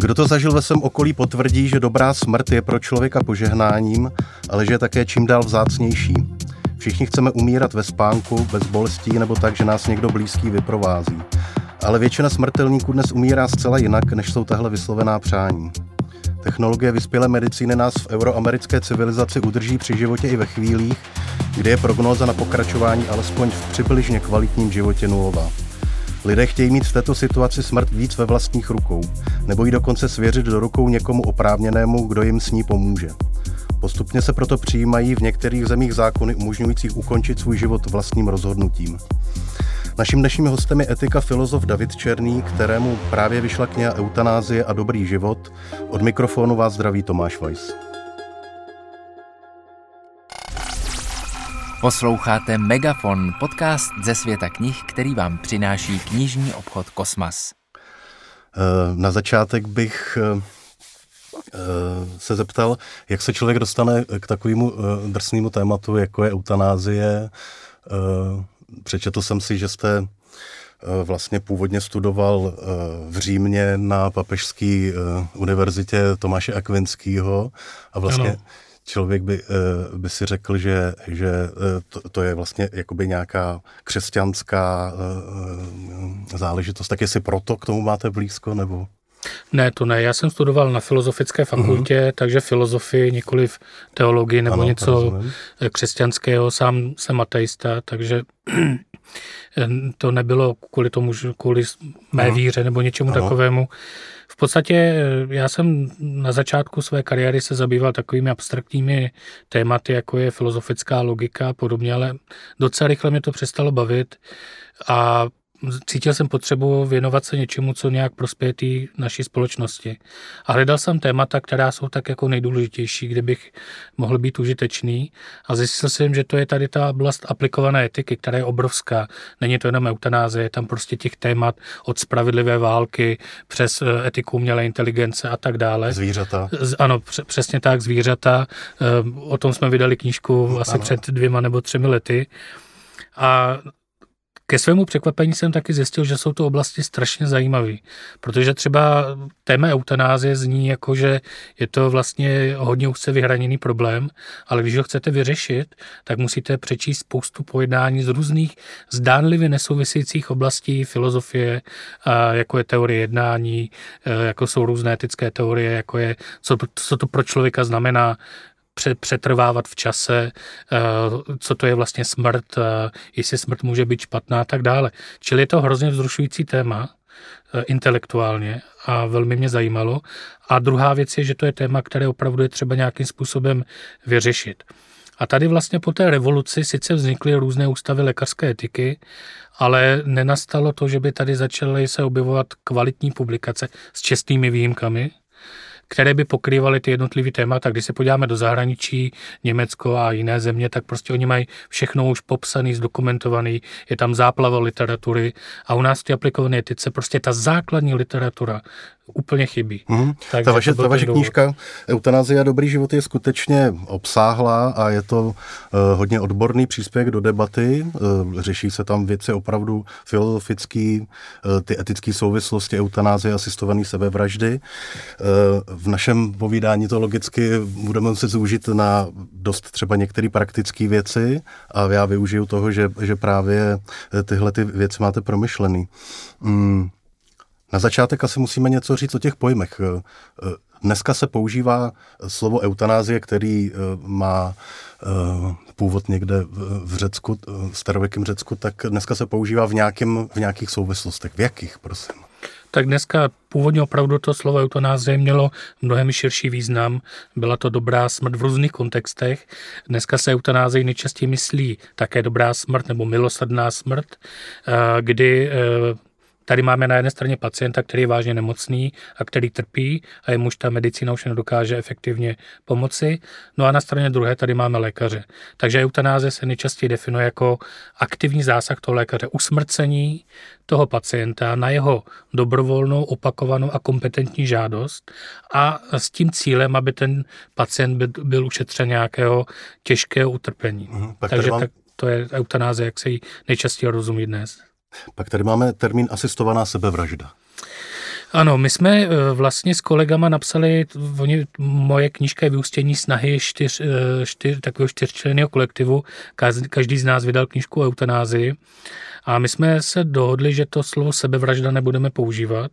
Kdo to zažil ve svém okolí, potvrdí, že dobrá smrt je pro člověka požehnáním, ale že je také čím dál vzácnější. Všichni chceme umírat ve spánku, bez bolestí nebo tak, že nás někdo blízký vyprovází. Ale většina smrtelníků dnes umírá zcela jinak, než jsou tahle vyslovená přání. Technologie vyspělé medicíny nás v euroamerické civilizaci udrží při životě i ve chvílích, kdy je prognóza na pokračování alespoň v přibližně kvalitním životě nulová. Lidé chtějí mít v této situaci smrt víc ve vlastních rukou, nebo ji dokonce svěřit do rukou někomu oprávněnému, kdo jim s ní pomůže. Postupně se proto přijímají v některých zemích zákony umožňujících ukončit svůj život vlastním rozhodnutím. Naším dnešním hostem je etika filozof David Černý, kterému právě vyšla kniha Eutanázie a dobrý život. Od mikrofonu vás zdraví Tomáš Weiss. Posloucháte Megafon, podcast ze světa knih, který vám přináší knižní obchod Kosmas. Eh, na začátek bych eh, eh, se zeptal, jak se člověk dostane k takovému drsnému tématu, jako je eutanázie. Přečetl jsem si, že jste vlastně původně studoval v Římě na Papežské univerzitě Tomáše Akvinského a vlastně ano člověk by, eh, by si řekl, že, že eh, to, to je vlastně jakoby nějaká křesťanská eh, záležitost. Tak jestli proto k tomu máte blízko, nebo... Ne, to ne. Já jsem studoval na filozofické fakultě, uh-huh. takže filozofii, nikoliv teologii nebo ano, něco křesťanského. Sám jsem ateista, takže to nebylo kvůli tomu, kvůli mé ano. víře nebo něčemu ano. takovému. V podstatě eh, já jsem na začátku své kariéry se zabýval takovými abstraktními tématy, jako je filozofická logika a podobně, ale docela rychle mě to přestalo bavit a cítil jsem potřebu věnovat se něčemu, co nějak prospěje té naší společnosti. A hledal jsem témata, která jsou tak jako nejdůležitější, kde bych mohl být užitečný. A zjistil jsem, že to je tady ta oblast aplikované etiky, která je obrovská. Není to jenom eutanázie, je tam prostě těch témat od spravedlivé války přes eh, etiku umělé inteligence a tak dále. Zvířata. Ano, přesně tak, zvířata. Eh, o tom jsme vydali knížku asi ano. před dvěma nebo třemi lety. A ke svému překvapení jsem taky zjistil, že jsou to oblasti strašně zajímavé, protože třeba téma eutanázie zní jako, že je to vlastně hodně úzce vyhraněný problém, ale když ho chcete vyřešit, tak musíte přečíst spoustu pojednání z různých zdánlivě nesouvisejících oblastí filozofie, jako je teorie jednání, e, jako jsou různé etické teorie, jako je, co, co to pro člověka znamená přetrvávat v čase, eh, co to je vlastně smrt, eh, jestli smrt může být špatná a tak dále. Čili je to hrozně vzrušující téma eh, intelektuálně a velmi mě zajímalo. A druhá věc je, že to je téma, které opravdu je třeba nějakým způsobem vyřešit. A tady vlastně po té revoluci sice vznikly různé ústavy lékařské etiky, ale nenastalo to, že by tady začaly se objevovat kvalitní publikace s čestnými výjimkami, které by pokrývaly ty jednotlivé témata. Když se podíváme do zahraničí, Německo a jiné země, tak prostě oni mají všechno už popsaný, zdokumentovaný, je tam záplava literatury a u nás v té aplikované etice prostě ta základní literatura úplně chybí. Hmm. ta vaše, ta vaše knížka Eutanázie a dobrý život je skutečně obsáhlá a je to uh, hodně odborný příspěvek do debaty. Uh, řeší se tam věci opravdu filozofický, uh, ty etické souvislosti eutanázie, asistovaný sebevraždy. Uh, v našem povídání to logicky budeme se zúžit na dost třeba některé praktické věci a já využiju toho, že, že právě tyhle ty věci máte promyšlený. Hmm. Na začátek asi musíme něco říct o těch pojmech. Eh, eh, dneska se používá slovo eutanázie, který eh, má původ někde v Řecku, v starověkém Řecku, tak dneska se používá v, nějakým, v nějakých souvislostech. V jakých, prosím? Tak dneska původně opravdu to slovo eutanázie mělo mnohem širší význam. Byla to dobrá smrt v různých kontextech. Dneska se eutanázie nejčastěji myslí také dobrá smrt nebo milosrdná smrt, kdy Tady máme na jedné straně pacienta, který je vážně nemocný a který trpí a jemuž ta medicína už nedokáže efektivně pomoci. No a na straně druhé tady máme lékaře. Takže eutanáze se nejčastěji definuje jako aktivní zásah toho lékaře, usmrcení toho pacienta na jeho dobrovolnou, opakovanou a kompetentní žádost a s tím cílem, aby ten pacient byl ušetřen nějakého těžkého utrpení. Mhm, Takže mám... tak to je eutanáze, jak se jí nejčastěji rozumí dnes. Pak tady máme termín asistovaná sebevražda. Ano, my jsme eh, vlastně s kolegama napsali, oni, moje knížka je vyústění snahy čtyř, eh, čtyř, takového čtyřčlenného kolektivu. Každý z nás vydal knížku o eutanázii. A my jsme se dohodli, že to slovo sebevražda nebudeme používat,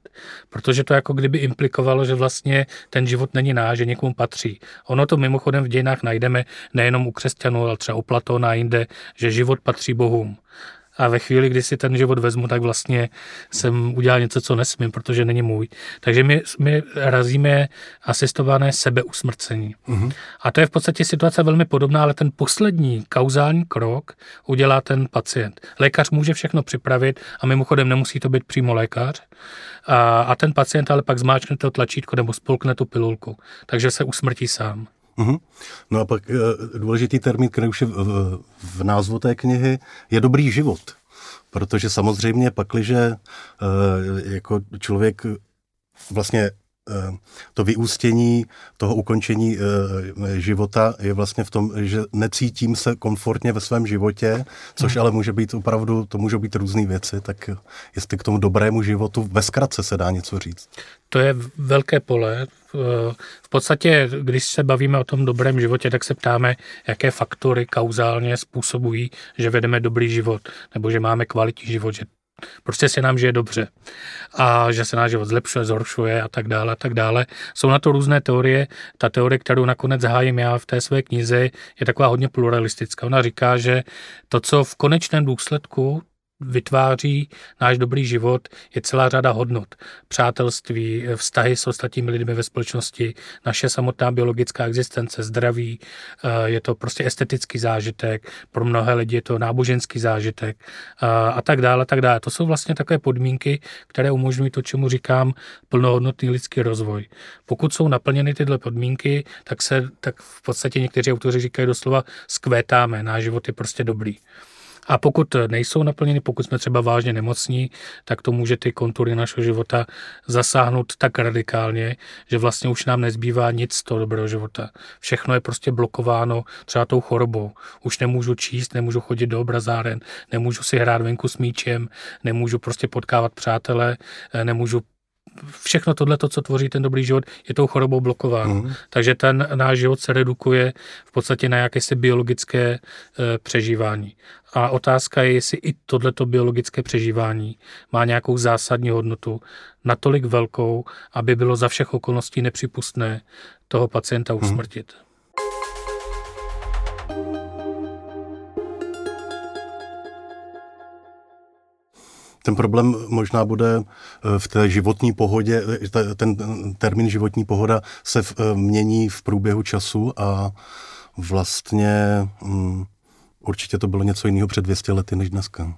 protože to jako kdyby implikovalo, že vlastně ten život není náš, že někomu patří. Ono to mimochodem v dějinách najdeme nejenom u křesťanů, ale třeba u Platona a jinde, že život patří bohům a ve chvíli, kdy si ten život vezmu, tak vlastně jsem udělal něco, co nesmím, protože není můj. Takže my, my razíme asistované sebeusmrcení. Mm-hmm. A to je v podstatě situace velmi podobná, ale ten poslední kauzální krok udělá ten pacient. Lékař může všechno připravit a mimochodem nemusí to být přímo lékař. A, a ten pacient ale pak zmáčkne to tlačítko nebo spolkne tu pilulku. Takže se usmrtí sám. Mm-hmm. No a pak eh, důležitý termín, který už je v, v názvu té knihy, je dobrý život. Protože samozřejmě pakliže eh, jako člověk vlastně to vyústění toho ukončení života je vlastně v tom, že necítím se komfortně ve svém životě, což hmm. ale může být opravdu, to můžou být různé věci, tak jestli k tomu dobrému životu ve zkratce se dá něco říct. To je velké pole, v podstatě, když se bavíme o tom dobrém životě, tak se ptáme, jaké faktory kauzálně způsobují, že vedeme dobrý život, nebo že máme kvalitní život, že prostě se nám žije dobře a že se náš život zlepšuje, zhoršuje a tak dále a tak dále. Jsou na to různé teorie. Ta teorie, kterou nakonec hájím já v té své knize, je taková hodně pluralistická. Ona říká, že to, co v konečném důsledku vytváří náš dobrý život, je celá řada hodnot. Přátelství, vztahy s ostatními lidmi ve společnosti, naše samotná biologická existence, zdraví, eh, je to prostě estetický zážitek, pro mnohé lidi je to náboženský zážitek eh, a tak dále, a tak dále. To jsou vlastně takové podmínky, které umožňují to, čemu říkám plnohodnotný lidský rozvoj. Pokud jsou naplněny tyhle podmínky, tak se tak v podstatě někteří autoři říkají doslova skvétáme, náš život je prostě dobrý. A pokud nejsou naplněny, pokud jsme třeba vážně nemocní, tak to může ty kontury našeho života zasáhnout tak radikálně, že vlastně už nám nezbývá nic z toho dobrého života. Všechno je prostě blokováno třeba tou chorobou. Už nemůžu číst, nemůžu chodit do obrazáren, nemůžu si hrát venku s míčem, nemůžu prostě potkávat přátele, nemůžu všechno tohle, co tvoří ten dobrý život, je tou chorobou blokováno. Mm. Takže ten náš život se redukuje v podstatě na jakési biologické e, přežívání. A otázka je, jestli i tohleto biologické přežívání má nějakou zásadní hodnotu, natolik velkou, aby bylo za všech okolností nepřipustné toho pacienta mhm. usmrtit. Mm. Ten problém možná bude eh, v té životní pohodě, eh, ten termín životní pohoda se eh, mění v průběhu času a vlastně um, určitě to bylo něco jiného před 200 lety než dneska.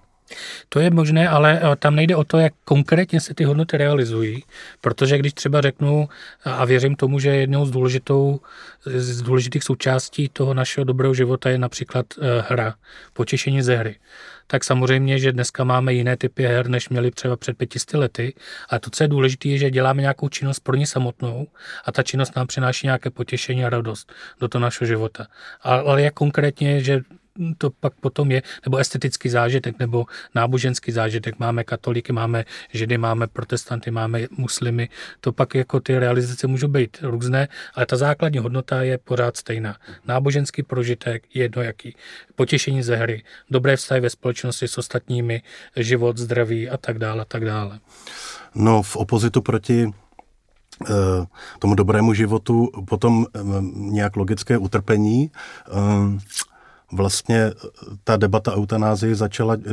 To je možné, ale tam nejde o to, jak konkrétně se ty hodnoty realizují, protože když třeba řeknu, a věřím tomu, že jednou z, důležitou, z důležitých součástí toho našeho dobrého života je například hra, potěšení ze hry tak samozřejmě, že dneska máme jiné typy her, než měli třeba před pětisty lety. A to, co je důležité, je, že děláme nějakou činnost pro ně samotnou a ta činnost nám přináší nějaké potěšení a radost do toho našeho života. Ale jak konkrétně, že to pak potom je, nebo estetický zážitek, nebo náboženský zážitek. Máme katoliky, máme židy, máme protestanty, máme muslimy. To pak jako ty realizace můžou být různé, ale ta základní hodnota je pořád stejná. Náboženský prožitek je jednojaký. Potěšení ze hry, dobré vztahy ve společnosti s ostatními, život, zdraví a tak dále, a tak dále. No, v opozitu proti eh, tomu dobrému životu potom eh, nějak logické utrpení. Vlastně eh, ta debata eutanázii začala eh,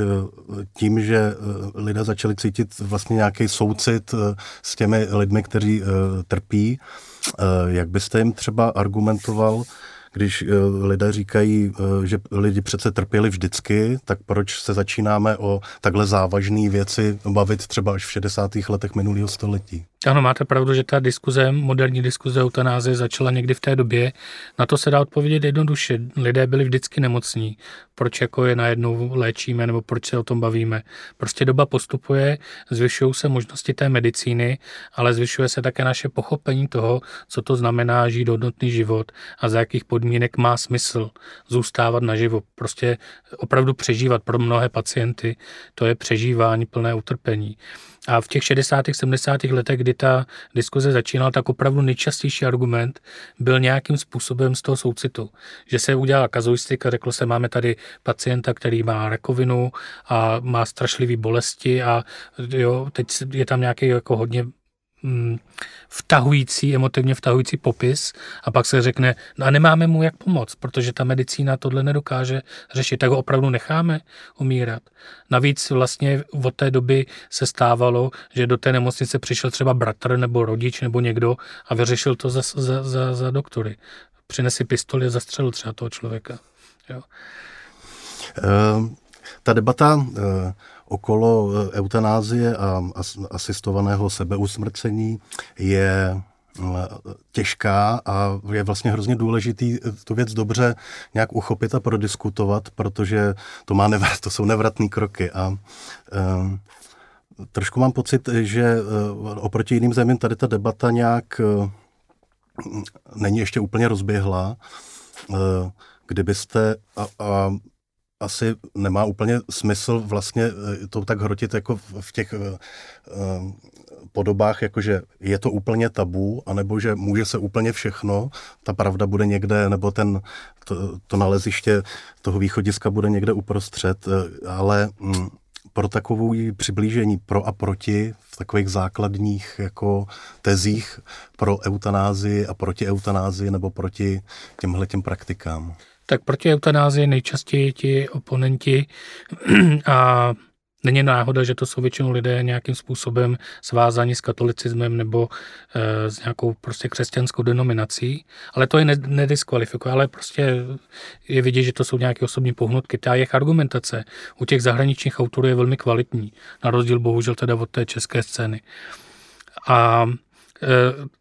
tím, že eh, lidé začali cítit vlastně nějaký soucit s těmi lidmi, kteří trpí. Jak byste jim třeba argumentoval, když lidé říkají, že lidi přece trpěli vždycky, tak proč se začínáme o takhle závažné věci bavit třeba až v 60. letech minulého století? Ano, máte pravdu, že ta diskuze, moderní diskuze eutanázie začala někdy v té době. Na to se dá odpovědět jednoduše. Lidé byli vždycky nemocní. Proč jako je najednou léčíme nebo proč se o tom bavíme? Prostě doba postupuje, zvyšují se možnosti té medicíny, ale zvyšuje se také naše pochopení toho, co to znamená žít hodnotný život a za jakých podmínek má smysl zůstávat naživo. Prostě opravdu přežívat pro mnohé pacienty, to je přežívání plné utrpení. A v těch 60. 70. letech, kdy ta diskuze začínala, tak opravdu nejčastější argument byl nějakým způsobem z toho soucitu. Že se udělala kazuistika, řeklo se, máme tady pacienta, který má rakovinu a má strašlivé bolesti a jo, teď je tam nějaký jako hodně vtahující, emotivně vtahující popis a pak se řekne, no a nemáme mu jak pomoct, protože ta medicína tohle nedokáže řešit, tak ho opravdu necháme umírat. Navíc vlastně od té doby se stávalo, že do té nemocnice přišel třeba bratr nebo rodič nebo někdo a vyřešil to za, za, za, za doktory. Přinesi pistoli a zastřelil třeba toho člověka. Jo. Uh, ta debata uh okolo eh, eutanázie a asistovaného sebeusmrcení je eh, těžká a je vlastně hrozně důležitý eh, tu věc dobře nějak uchopit a prodiskutovat, protože to, má nevrat, to jsou nevratné kroky a um, trošku mám pocit, že oproti jiným zemím tady ta debata nějak není ještě úplně rozběhlá. Kdybyste, a, a asi nemá úplně smysl vlastně eh, to tak hrotit jako v těch eh, eh, podobách, jakože je to úplně tabu, anebo že může se úplně všechno, ta pravda bude někde, nebo ten, to, to naleziště toho východiska bude někde uprostřed, ale mm, pro takovou přiblížení pro a proti v takových základních jako tezích pro eutanázii a proti eutanázii nebo proti těmhle těm praktikám tak proti eutanázii nejčastěji ti oponenti a Není náhoda, že to jsou většinou lidé nějakým způsobem svázaní s katolicismem nebo e, s nějakou prostě křesťanskou denominací, ale to je nediskvalifikuje, ale prostě je vidět, že to jsou nějaké osobní pohnutky. Ta jejich argumentace u těch zahraničních autorů je velmi kvalitní, na rozdíl bohužel teda od té české scény. A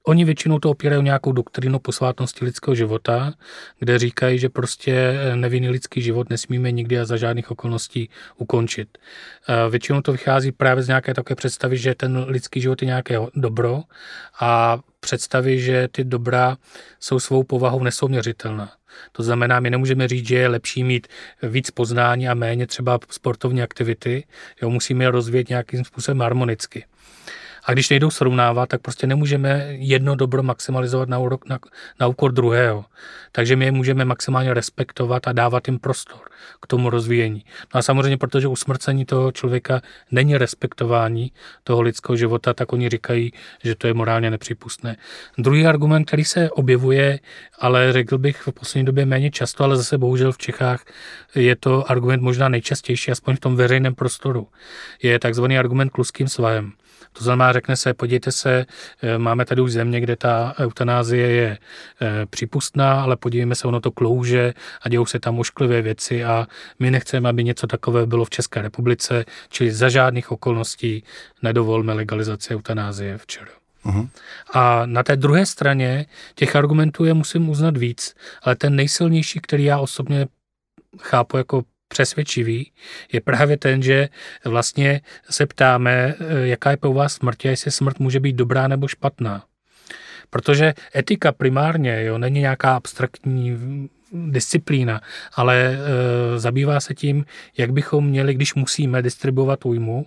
oni většinou to opírají nějakou doktrínu posvátnosti lidského života, kde říkají, že prostě eh, nevinný lidský život nesmíme nikdy a za žádných okolností ukončit. Eh, většinou to vychází právě z nějaké takové představy, že ten lidský život je nějaké dobro a představy, že ty dobra jsou svou povahou nesouměřitelná. To znamená, my nemůžeme říct, že je lepší mít víc poznání a méně třeba sportovní aktivity. Jo, musíme je rozvíjet nějakým způsobem harmonicky. A když nejdou srovnávat, tak prostě nemůžeme jedno dobro maximalizovat na, úrok, na, na úkor druhého. Takže my je můžeme maximálně respektovat a dávat jim prostor k tomu rozvíjení. No a samozřejmě, protože usmrcení toho člověka není respektování toho lidského života, tak oni říkají, že to je morálně nepřípustné. Druhý argument, který se objevuje, ale řekl bych v poslední době méně často, ale zase bohužel v Čechách je to argument možná nejčastější, aspoň v tom veřejném prostoru. Je takzvaný argument kluským svajem. To znamená, řekne se, podívejte se, eh, máme tady už země, kde ta eutanázie je eh, přípustná, ale podívejme se, ono to klouže a dějou se tam ošklivé věci a my nechceme, aby něco takové bylo v České republice, čili za žádných okolností nedovolme legalizaci eutanázie v ČR. Uh-huh. A na té druhé straně těch argumentů je musím uznat víc, ale ten nejsilnější, který já osobně chápu jako přesvědčivý, je právě ten, že vlastně se ptáme, eh, jaká je po vás smrt a jestli smrt může být dobrá nebo špatná. Protože etika primárně jo, není nějaká abstraktní disciplína, ale e, zabývá se tím, jak bychom měli, když musíme distribuovat újmu,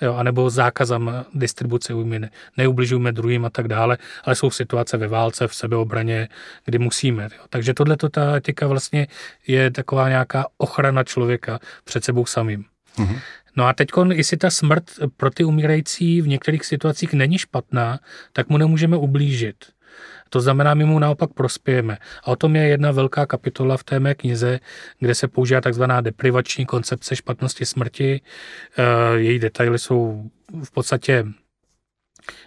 jo, anebo zákazem distribuce újmy, ne, neubližujeme druhým a tak dále, ale jsou situace ve válce, v sebeobraně, kdy musíme. Jo. Takže tohle ta etika vlastně je taková nějaká ochrana člověka před sebou samým. Mm-hmm. No a teď, jestli ta smrt pro ty umírající v některých situacích není špatná, tak mu nemůžeme ublížit. To znamená, my mu naopak prospějeme. A o tom je jedna velká kapitola v té mé knize, kde se používá takzvaná deprivační koncepce špatnosti smrti. Eh, její detaily jsou v podstatě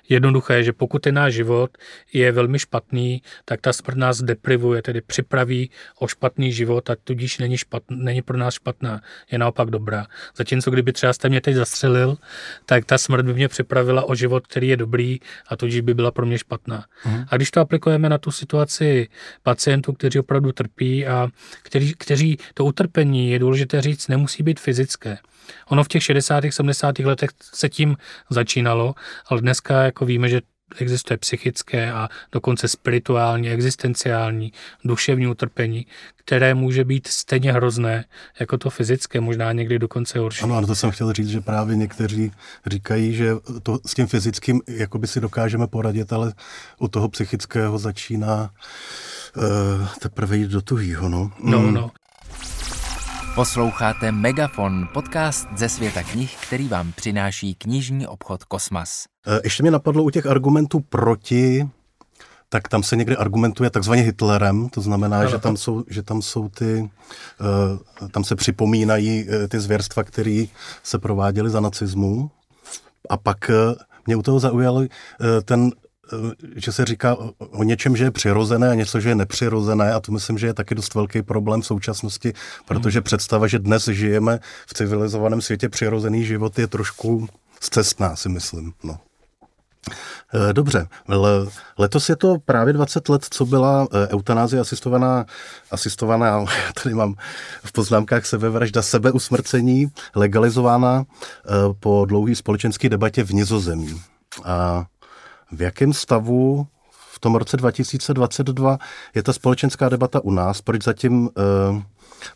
jednoduché, že pokud ten náš život je velmi špatný, tak ta smrt nás deprivuje, tedy připraví o špatný život a tudíž není, špatný, není pro nás špatná, je naopak dobrá. Zatímco kdyby třeba jste mě teď zastřelil, tak ta smrt by mě připravila o život, který je dobrý a tudíž by byla pro mě špatná. Mhm. A když to aplikujeme na tu situaci pacientů, kteří opravdu trpí a kteří, kteří to utrpení, je důležité říct, nemusí být fyzické. Ono v těch 60. 70. letech se tím začínalo, ale dneska jako víme, že existuje psychické a dokonce spirituální, existenciální, duševní utrpení, které může být stejně hrozné jako to fyzické, možná někdy dokonce horší. Ano, ano, to jsem chtěl říct, že právě někteří říkají, že to s tím fyzickým jakoby si dokážeme poradit, ale u toho psychického začíná uh, teprve jít do tuhýho. No, no. no. Posloucháte Megafon, podcast ze světa knih, který vám přináší knižní obchod Kosmas. Eh, ještě mě napadlo u těch argumentů proti, tak tam se někdy argumentuje takzvaně Hitlerem, to znamená, že tam jsou, že tam jsou ty, uh, tam se připomínají uh, ty zvěrstva, které se prováděly za nacismu. A pak mě u toho zaujal ten že se říká o něčem, že je přirozené a něco, že je nepřirozené a to myslím, že je taky dost velký problém v současnosti, protože hmm. představa, že dnes žijeme v civilizovaném světě přirozený život je trošku zcestná, si myslím. No. Eh, dobře, letos je to právě 20 let, co byla eh, eutanázie asistovaná, asistovaná, tady mám v poznámkách sebevražda, sebeusmrcení, legalizována po dlouhé společenské debatě v Nizozemí. A v jakém stavu v tom roce 2022 je ta společenská debata u nás? Proč zatím uh,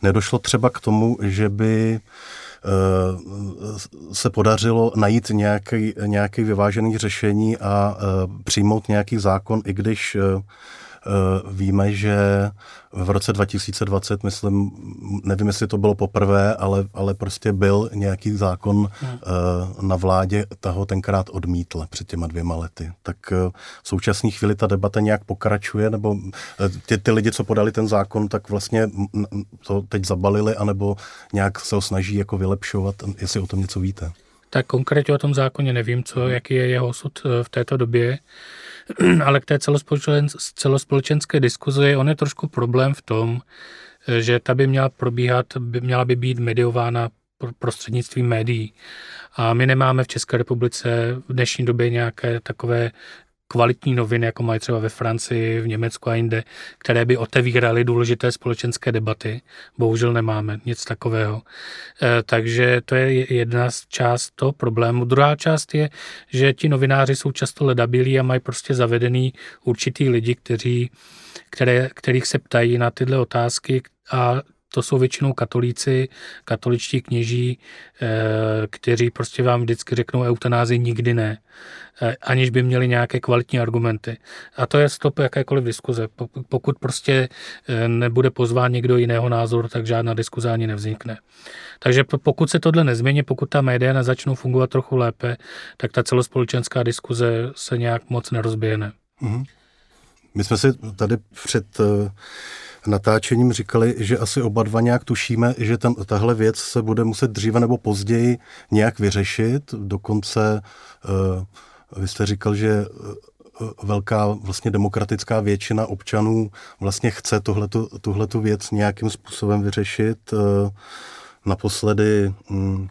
nedošlo třeba k tomu, že by uh, se podařilo najít nějaký, nějaký vyvážený řešení a uh, přijmout nějaký zákon, i když víme, že v roce 2020, myslím, nevím, jestli to bylo poprvé, ale, ale prostě byl nějaký zákon hmm. uh, na vládě, toho tenkrát odmítl před těma dvěma lety. Tak uh, v současné chvíli ta debata nějak pokračuje, nebo ty, ty lidi, co podali ten zákon, tak vlastně to teď zabalili, anebo nějak se ho snaží jako vylepšovat, jestli o tom něco víte. Tak konkrétně o tom zákoně nevím, co, jaký je jeho osud v této době. ale k té celospolečenské diskuzi on je trošku problém v tom, že ta by měla probíhat, by měla by být mediována prostřednictvím médií. A my nemáme v České republice v dnešní době nějaké takové kvalitní noviny, jako mají třeba ve Francii, v Německu a jinde, které by otevíraly důležité společenské debaty. Bohužel nemáme nic takového. E, takže to je jedna z část toho problému. Druhá část je, že ti novináři jsou často ledabilí a mají prostě zavedený určitý lidi, kteří, které, kterých se ptají na tyhle otázky a to jsou většinou katolíci, katoličtí kněží, eh, kteří prostě vám vždycky řeknou eutanázi nikdy ne, eh, aniž by měli nějaké kvalitní argumenty. A to je stop jakékoliv diskuze. Pokud prostě eh, nebude pozván někdo jiného názoru, tak žádná diskuze ani nevznikne. Takže pokud se tohle nezmění, pokud ta média nezačnou fungovat trochu lépe, tak ta celospolečenská diskuze se nějak moc nerozběhne. Mm-hmm. My jsme si tady před natáčením říkali, že asi oba dva nějak tušíme, že tam, tahle věc se bude muset dříve nebo později nějak vyřešit. Dokonce uh, vy jste říkal, že uh, velká vlastně demokratická většina občanů vlastně chce tohletu, tuhletu věc nějakým způsobem vyřešit. Uh, naposledy um,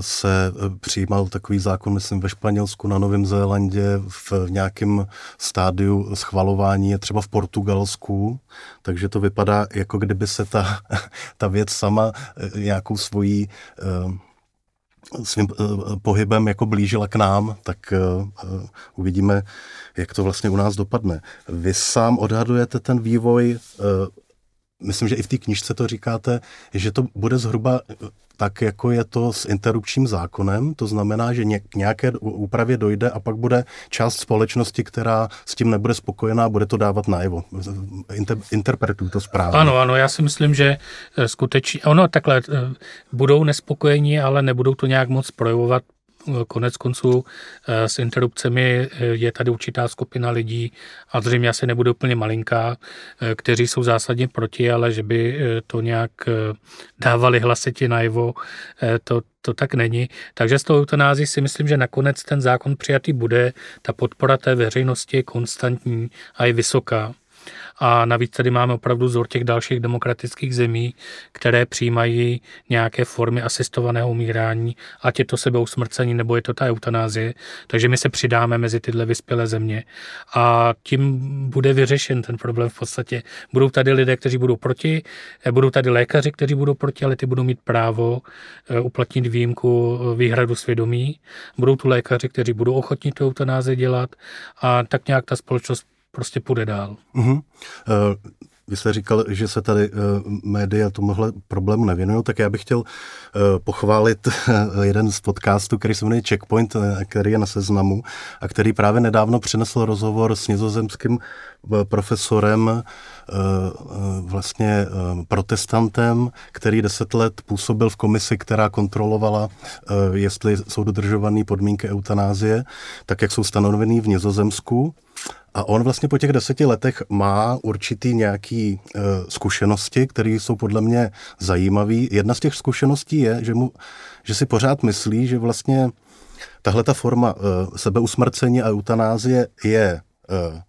se eh, přijímal takový zákon, myslím, ve Španělsku, na Novém Zélandě, v nějakém stádiu schvalování je třeba v Portugalsku, takže to vypadá, jako kdyby se ta, ta věc sama eh, nějakou svojí eh, svým pohybem jako blížila k nám, tak uvidíme, jak to vlastně u nás dopadne. Vy sám odhadujete ten vývoj myslím, že i v té knižce to říkáte, že to bude zhruba tak, jako je to s interrupčním zákonem. To znamená, že k nějaké úpravě dojde a pak bude část společnosti, která s tím nebude spokojená, bude to dávat najevo. Inter, interpretuju to správně. Ano, ano, já si myslím, že eh, skutečně, ono takhle, eh, budou nespokojení, ale nebudou to nějak moc projevovat Konec konců eh, s interrupcemi eh, je tady určitá skupina lidí, a zřejmě asi nebude úplně malinká, eh, kteří jsou zásadně proti, ale že by to nějak dávali hlasitě najevo, to, to tak není. Takže s tou eutanází si myslím, že nakonec ten zákon přijatý bude, ta podpora té veřejnosti je konstantní a je vysoká. A navíc tady máme opravdu zor těch dalších demokratických zemí, které přijímají nějaké formy asistovaného umírání, ať je to sebeusmrcení nebo je to ta eutanázie. Takže my se přidáme mezi tyhle vyspělé země a tím bude vyřešen ten problém v podstatě. Budou tady lidé, kteří budou proti, budou tady lékaři, kteří budou proti, ale ty budou mít právo eh, uplatnit výjimku eh, výhradu svědomí. Budou tu lékaři, kteří budou ochotní tu eutanázii dělat a tak nějak ta společnost prostě půjde dál. Uh-huh. Uh, vy jste říkal, že se tady uh, média tomuhle problému nevěnují, tak já bych chtěl uh, pochválit jeden z podcastů, který se jmenuje Checkpoint, který je na seznamu a který právě nedávno přinesl rozhovor s nizozemským profesorem, vlastně uh, protestantem, který deset let působil v komisi, která kontrolovala, uh, jestli jsou dodržované podmínky eutanázie, tak jak jsou stanovený v Nizozemsku. A on vlastně po těch deseti letech má určitý nějaký uh, zkušenosti, které jsou podle mě zajímavé. Jedna z těch zkušeností je, že, mu, že si pořád myslí, že vlastně tahle ta forma uh, sebeusmrcení a eutanázie je uh,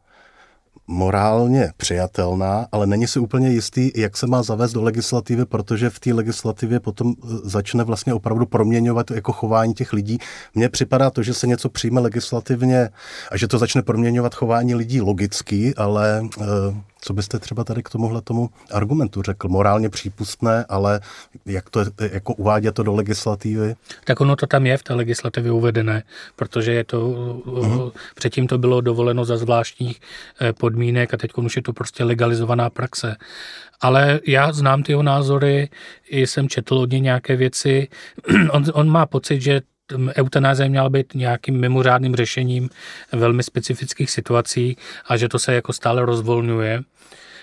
morálně přijatelná, ale není si úplně jistý, jak se má zavést do legislativy, protože v té legislativě potom e, začne vlastně opravdu proměňovat jako chování těch lidí. Mně připadá to, že se něco přijme legislativně a že to začne proměňovat chování lidí logicky, ale e, co byste třeba tady k tomuhle tomu argumentu řekl? Morálně přípustné, ale jak to jako uvádět to do legislativy? Tak ono to tam je v té legislativě uvedené, protože je to, uh-huh. předtím to bylo dovoleno za zvláštních eh, podmínek a teď už je to prostě legalizovaná praxe. Ale já znám ty jeho názory, jsem četl od něj nějaké věci. on, on má pocit, že eutanázie měla být nějakým mimořádným řešením velmi specifických situací a že to se jako stále rozvolňuje.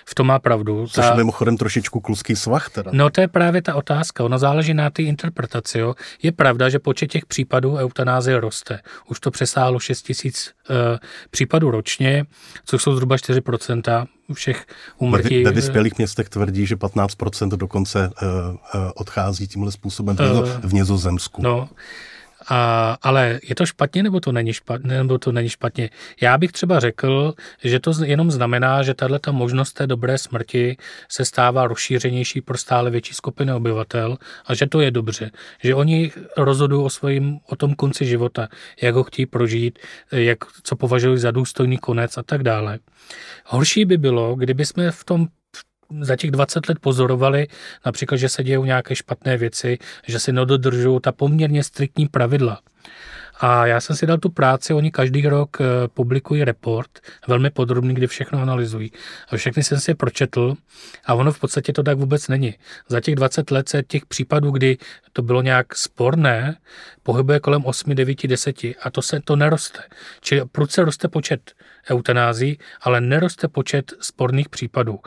V tom má pravdu. Což je mimochodem trošičku kluský svah teda. No to je právě ta otázka. Ono záleží na té interpretaci. Jo. Je pravda, že počet těch případů eutanázie roste. Už to přesáhlo 6 tisíc uh, případů ročně, což jsou zhruba 4% všech úmrtí. Ve, ve vyspělých městech tvrdí, že 15% dokonce uh, uh, odchází tímhle způsobem uh, v Nězozemsku. No, a, ale je to špatně nebo to, není špatně, nebo to není špatně? Já bych třeba řekl, že to jenom znamená, že tahle ta možnost té dobré smrti se stává rozšířenější pro stále větší skupiny obyvatel a že to je dobře. Že oni rozhodují o, svým, o tom konci života, jak ho chtějí prožít, jak, co považují za důstojný konec a tak dále. Horší by bylo, kdyby jsme v tom za těch 20 let pozorovali, například, že se dějou nějaké špatné věci, že se nedodržují ta poměrně striktní pravidla. A já jsem si dal tu práci, oni každý rok eh, publikují report, velmi podrobný, kdy všechno analyzují. A všechny jsem si je pročetl a ono v podstatě to tak vůbec není. Za těch 20 let se těch případů, kdy to bylo nějak sporné, pohybuje kolem 8, 9, 10 a to se to neroste. Čili se roste počet eutanází, ale neroste počet sporných případů.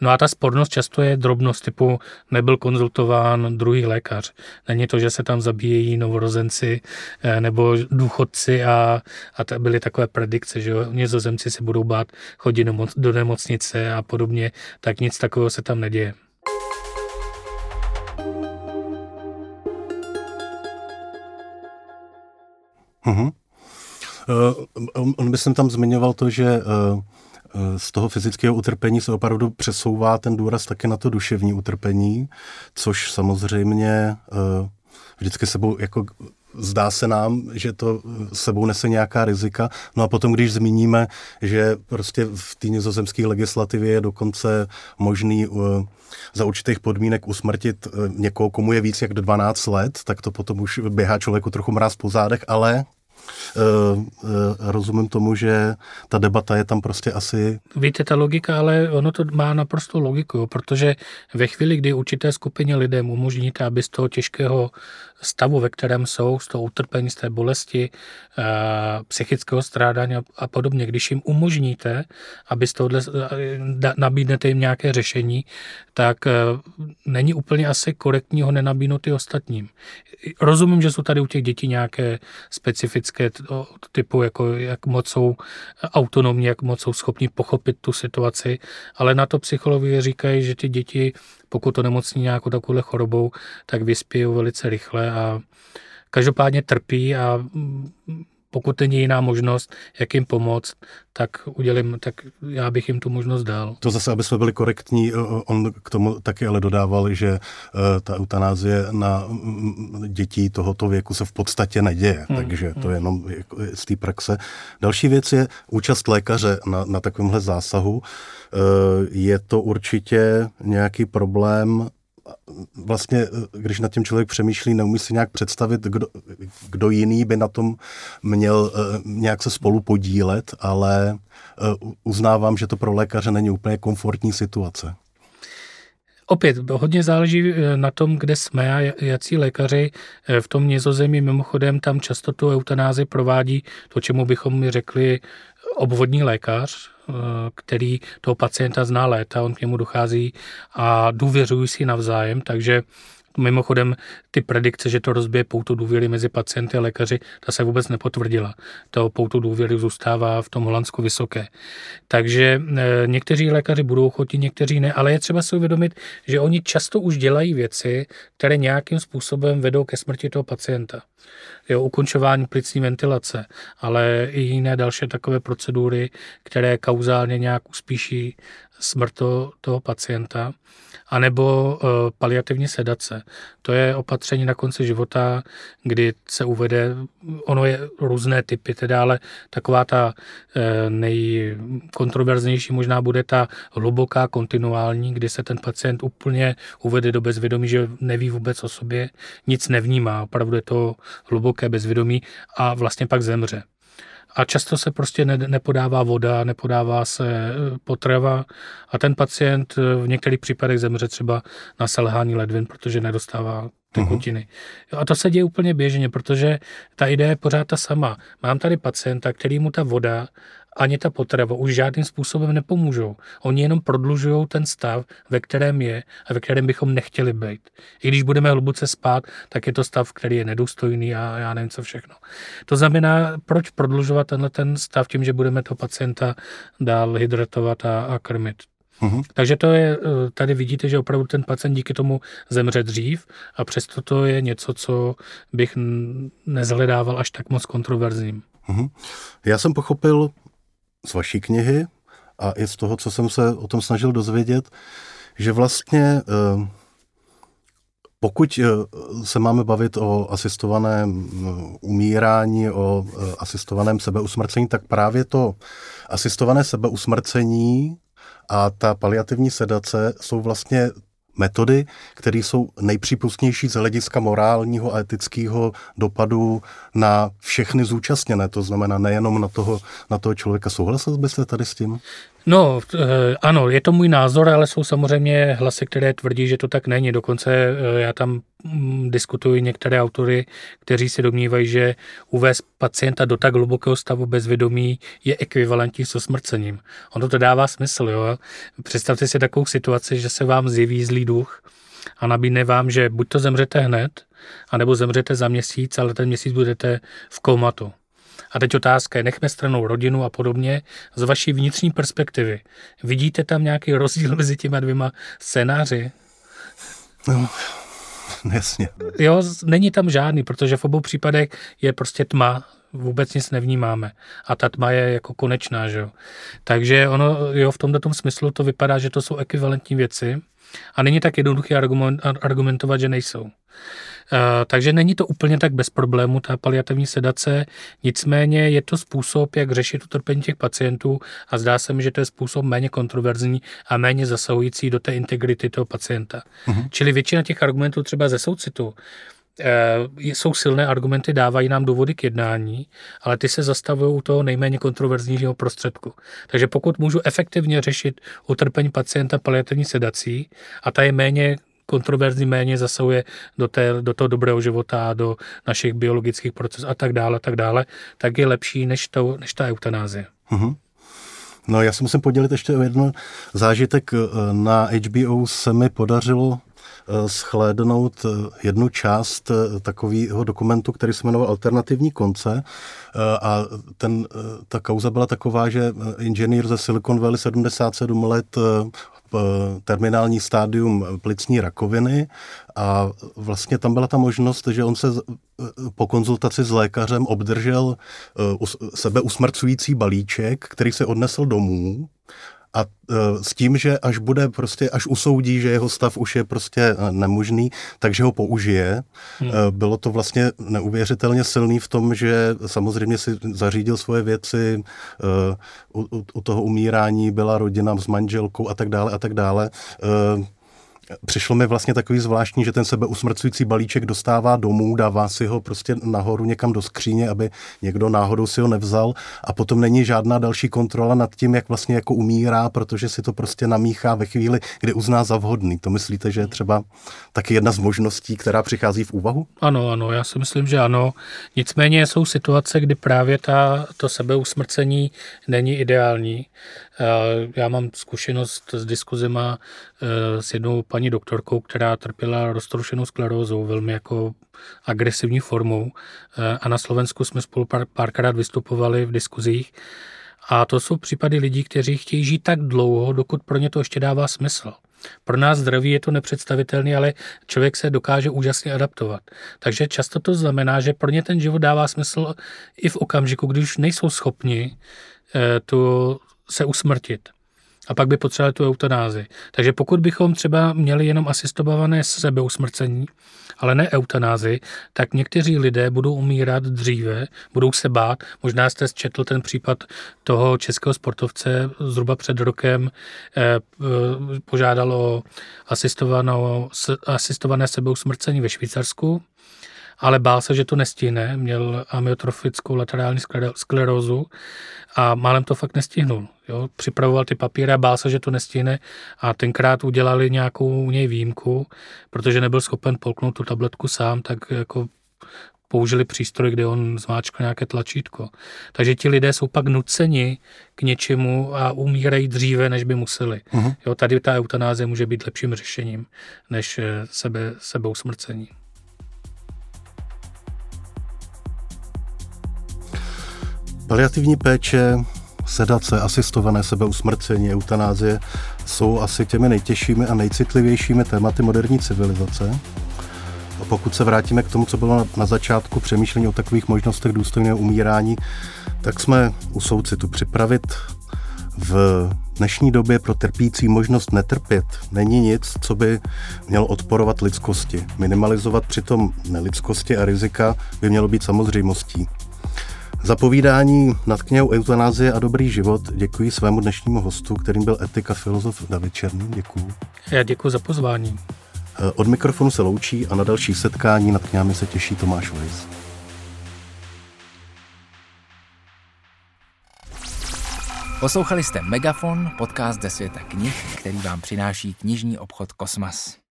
No a ta spornost často je drobnost typu nebyl konzultován druhý lékař. Není to, že se tam zabíjejí novorozenci eh, nebo důchodci a, a to byly takové predikce, že jo, nizozemci se budou bát chodit do nemocnice a podobně, tak nic takového se tam neděje. Uh-huh. Uh, on by jsem tam zmiňoval to, že uh, z toho fyzického utrpení se opravdu přesouvá ten důraz taky na to duševní utrpení, což samozřejmě vždycky sebou jako zdá se nám, že to sebou nese nějaká rizika. No a potom, když zmíníme, že prostě v té nizozemské legislativě je dokonce možný uh, za určitých podmínek usmrtit uh, někoho, komu je víc jak 12 let, tak to potom už běhá člověku trochu mráz po zádech, ale rozumím tomu, že ta debata je tam prostě asi... Víte, ta logika, ale ono to má naprosto logiku, protože ve chvíli, kdy určité skupině lidem umožníte, aby z toho těžkého stavu, ve kterém jsou, z toho utrpení, z té bolesti, uh, psychického strádání a podobně, když jim umožníte, aby z tohohle, nabídnete jim nějaké řešení, tak není úplně asi korektní ho nenabídnout i ostatním. Rozumím, že jsou tady u těch dětí nějaké specifické psychické typu, jako jak moc jsou autonomní, jak moc jsou schopni pochopit tu situaci, ale na to psychologové říkají, že ty děti, pokud to nemocní nějakou takovou chorobou, tak vyspějí velice rychle a každopádně trpí a pokud není jiná možnost, jak jim pomoct, tak udělím, tak já bych jim tu možnost dal. To zase, aby jsme byli korektní, on k tomu taky ale dodával, že e, ta eutanázie na dětí tohoto věku se v podstatě neděje, hmm. takže to je hmm. jenom jako z té praxe. Další věc je účast lékaře na, na takovémhle zásahu. E, je to určitě nějaký problém vlastně, když nad tím člověk přemýšlí, neumí si nějak představit, kdo, kdo jiný by na tom měl uh, nějak se spolu podílet, ale uh, uznávám, že to pro lékaře není úplně komfortní situace. Opět, hodně záleží eh, na tom, kde jsme a jací lékaři v tom nizozemí mimochodem tam často tu eutanázi provádí to, čemu bychom řekli obvodní lékař, Eh, který toho pacienta zná léta, on k němu dochází a důvěřují si navzájem, takže Mimochodem, ty predikce, že to rozbije pouto důvěry mezi pacienty a lékaři, ta se vůbec nepotvrdila. To pouto důvěry zůstává v tom Holandsku vysoké. Takže e, někteří lékaři budou ochotní, někteří ne, ale je třeba si uvědomit, že oni často už dělají věci, které nějakým způsobem vedou ke smrti toho pacienta. Jo, ukončování plicní ventilace, ale i jiné další takové procedury, které kauzálně nějak uspíší smrt toho, pacienta anebo uh, paliativní sedace. To je opatření na konci života, kdy se uvede, ono je různé typy, teda, ale taková ta uh, nejkontroverznější možná bude ta hluboká kontinuální, kdy se ten pacient úplně uvede do bezvědomí, že neví vůbec o sobě, nic nevnímá, opravdu je to hluboké bezvědomí a vlastně pak zemře a často se prostě ne, nepodává voda, nepodává se e, potrava a ten pacient e, v některých případech zemře třeba na selhání ledvin, protože nedostává tekutiny. Uh-huh. A to se děje úplně běžně, protože ta idea je pořád ta sama. Mám tady pacienta, který mu ta voda ani ta potrava už žádným způsobem nepomůžou. Oni jenom prodlužují ten stav, ve kterém je a ve kterém bychom nechtěli být. I když budeme hluboce spát, tak je to stav, který je nedůstojný a já nevím co všechno. To znamená, proč prodlužovat tenhle ten stav tím, že budeme toho pacienta dál hydratovat a, a krmit. Uhum. Takže to je, eh, tady vidíte, že opravdu ten pacient díky tomu zemře dřív a přesto to je něco, co bych nezhledával až tak moc kontroverzním. Uhum. Já jsem pochopil z vaší knihy a i z toho, co jsem se o tom snažil dozvědět, že vlastně eh, pokud eh, se máme bavit o asistovaném eh, umírání, o asistovaném sebeusmrcení, tak právě to asistované sebeusmrcení a ta paliativní sedace jsou vlastně metody, které jsou nejpřípustnější z hlediska morálního a etického dopadu na všechny zúčastněné, to znamená nejenom na toho, na toho člověka. Souhlasil byste tady s tím? No, eh, ano, je to můj názor, ale jsou samozřejmě hlasy, které tvrdí, že to tak není. Dokonce eh, já tam mm, diskutuji některé autory, kteří se domnívají, že uvést pacienta do tak hlubokého stavu bezvědomí je ekvivalentní s osmrcením. Ono to dává smysl, jo. Představte si takovou situaci, že se vám zjeví zlý duch a nabídne vám, že buď to zemřete hned, anebo zemřete za měsíc, ale ten měsíc budete v komatu. A teď otázka je, nechme stranou rodinu a podobně, z vaší vnitřní perspektivy. Vidíte tam nějaký rozdíl mezi těma dvěma scénáři? No, jasně. Jo, není tam žádný, protože v obou případech je prostě tma, vůbec nic nevnímáme. A ta tma je jako konečná, že jo. Takže ono, jo, v tomto smyslu to vypadá, že to jsou ekvivalentní věci a není tak jednoduché argumentovat, že nejsou. Eh, takže není to úplně tak bez problému, ta paliativní sedace, nicméně je to způsob, jak řešit utrpení těch pacientů a zdá se mi, že to je způsob méně kontroverzní a méně zasahující do té integrity toho pacienta. Uh-huh. Čili většina těch argumentů třeba ze soucitu, eh, jsou silné argumenty, dávají nám důvody k jednání, ale ty se zastavují u toho nejméně kontroverzního prostředku. Takže pokud můžu efektivně řešit utrpení pacienta paliativní sedací a ta je méně kontroverzní méně zasahuje do, té, do toho dobrého života, do našich biologických procesů a tak dále, tak dále, tak je lepší než, to, než ta eutanázie. Mm-hmm. No já se musím podělit ještě o jeden zážitek. Na HBO se mi podařilo schlédnout jednu část takového dokumentu, který se jmenoval Alternativní konce a ten, ta kauza byla taková, že inženýr ze Silicon Valley 77 let terminální stádium plicní rakoviny a vlastně tam byla ta možnost, že on se po konzultaci s lékařem obdržel sebe usmrcující balíček, který se odnesl domů a e, s tím, že až bude prostě, až usoudí, že jeho stav už je prostě e, nemožný, takže ho použije. Hmm. E, bylo to vlastně neuvěřitelně silný v tom, že samozřejmě si zařídil svoje věci, u, u toho umírání byla rodina s manželkou a tak dále a tak dále Přišlo mi vlastně takový zvláštní, že ten sebeusmrcující balíček dostává domů, dává si ho prostě nahoru někam do skříně, aby někdo náhodou si ho nevzal a potom není žádná další kontrola nad tím, jak vlastně jako umírá, protože si to prostě namíchá ve chvíli, kdy uzná za vhodný. To myslíte, že je třeba taky jedna z možností, která přichází v úvahu? Ano, ano, já si myslím, že ano. Nicméně jsou situace, kdy právě ta, to sebeusmrcení není ideální. Já mám zkušenost s diskuzima eh, s jednou paní doktorkou, která trpěla roztroušenou sklerózou velmi jako agresivní formou eh, a na Slovensku jsme spolu pár, párkrát vystupovali v diskuzích a to jsou případy lidí, kteří chtějí žít tak dlouho, dokud pro ně to ještě dává smysl. Pro nás zdraví je to nepředstavitelné, ale člověk se dokáže úžasně adaptovat. Takže často to znamená, že pro ně ten život dává smysl i v okamžiku, když nejsou schopni eh, tu se usmrtit. A pak by potřebovali tu eutanázi. Takže pokud bychom třeba měli jenom asistované sebeusmrcení, ale ne eutanázi, tak někteří lidé budou umírat dříve, budou se bát. Možná jste četl ten případ toho českého sportovce zhruba před rokem, eh, eh, požádal o asistované sebeusmrcení ve Švýcarsku ale bál se, že to nestihne, měl amyotrofickou laterální sklerózu a málem to fakt nestihnul. Jo? Připravoval ty papíry a bál se, že to nestihne a tenkrát udělali nějakou u něj výjimku, protože nebyl schopen polknout tu tabletku sám, tak jako použili přístroj, kde on zmáčkl nějaké tlačítko. Takže ti lidé jsou pak nuceni k něčemu a umírají dříve, než by museli. Uh-huh. Jo, tady ta eutanáze může být lepším řešením než eh, sebe, sebeusmrcení. Paliativní péče, sedace, asistované sebeusmrcení, eutanázie jsou asi těmi nejtěžšími a nejcitlivějšími tématy moderní civilizace. A pokud se vrátíme k tomu, co bylo na začátku přemýšlení o takových možnostech důstojného umírání, tak jsme u soucitu připravit v dnešní době pro trpící možnost netrpět není nic, co by mělo odporovat lidskosti. Minimalizovat přitom nelidskosti a rizika by mělo být samozřejmostí. Za povídání nad knihou Eutanázie a dobrý život děkuji svému dnešnímu hostu, kterým byl etika filozof David Černý. Děkuji. Já děkuji za pozvání. Eh, od mikrofonu se loučí a na další setkání nad knihami se těší Tomáš Weiss. Poslouchali jste Megafon, podcast ze světa knih, který vám přináší knižní obchod Kosmas.